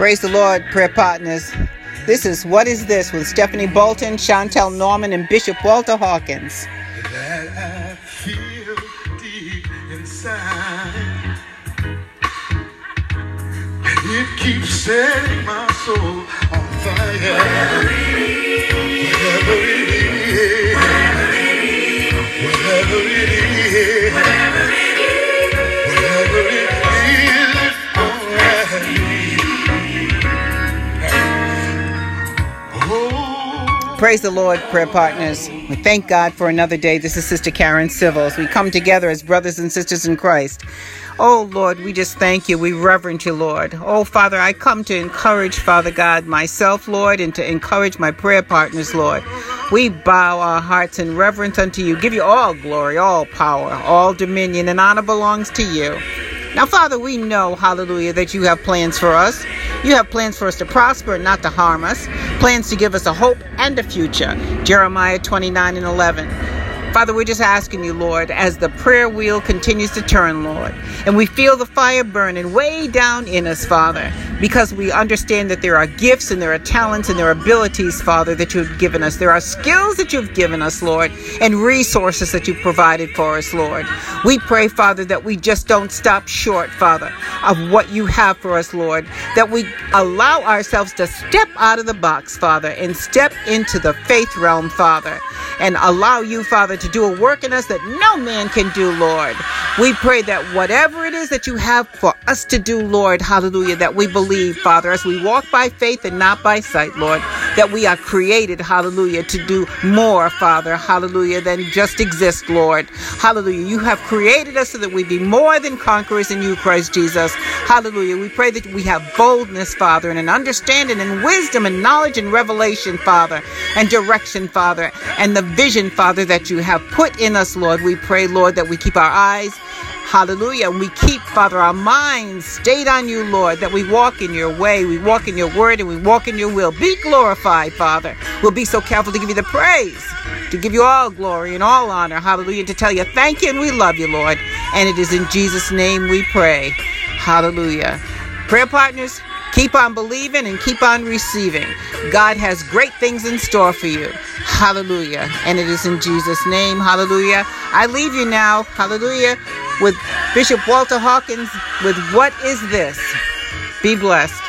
Praise the Lord, prayer partners. This is What Is This with Stephanie Bolton, Chantel Norman, and Bishop Walter Hawkins. That I feel deep inside. It keeps setting my soul on fire. Praise the Lord, prayer partners. We thank God for another day. This is Sister Karen Civils. We come together as brothers and sisters in Christ. Oh Lord, we just thank you. We reverence you, Lord. Oh Father, I come to encourage, Father God, myself, Lord, and to encourage my prayer partners, Lord. We bow our hearts in reverence unto you. Give you all glory, all power, all dominion, and honor belongs to you. Now, Father, we know, hallelujah, that you have plans for us. You have plans for us to prosper and not to harm us, plans to give us a hope and a future. Jeremiah 29 and 11. Father, we're just asking you, Lord, as the prayer wheel continues to turn, Lord, and we feel the fire burning way down in us, Father, because we understand that there are gifts and there are talents and there are abilities, Father, that you have given us. There are skills that you've given us, Lord, and resources that you've provided for us, Lord. We pray, Father, that we just don't stop short, Father, of what you have for us, Lord, that we allow ourselves to step out of the box, Father, and step into the faith realm, Father, and allow you, Father, to do a work in us that no man can do, Lord. We pray that whatever it is that you have for us to do, Lord, hallelujah, that we believe, Father, as we walk by faith and not by sight, Lord, that we are created, hallelujah, to do more, Father, hallelujah, than just exist, Lord. Hallelujah. You have created us so that we be more than conquerors in you, Christ Jesus. Hallelujah. We pray that we have boldness, Father, and an understanding and wisdom and knowledge and revelation, Father, and direction, Father, and the vision, Father, that you have put in us, Lord. We pray, Lord, that we keep our eyes Hallelujah. And we keep, Father, our minds stayed on you, Lord, that we walk in your way, we walk in your word, and we walk in your will. Be glorified, Father. We'll be so careful to give you the praise, to give you all glory and all honor. Hallelujah. To tell you thank you and we love you, Lord. And it is in Jesus' name we pray. Hallelujah. Prayer partners, keep on believing and keep on receiving. God has great things in store for you. Hallelujah. And it is in Jesus' name. Hallelujah. I leave you now. Hallelujah. With Bishop Walter Hawkins with What is This? Be blessed.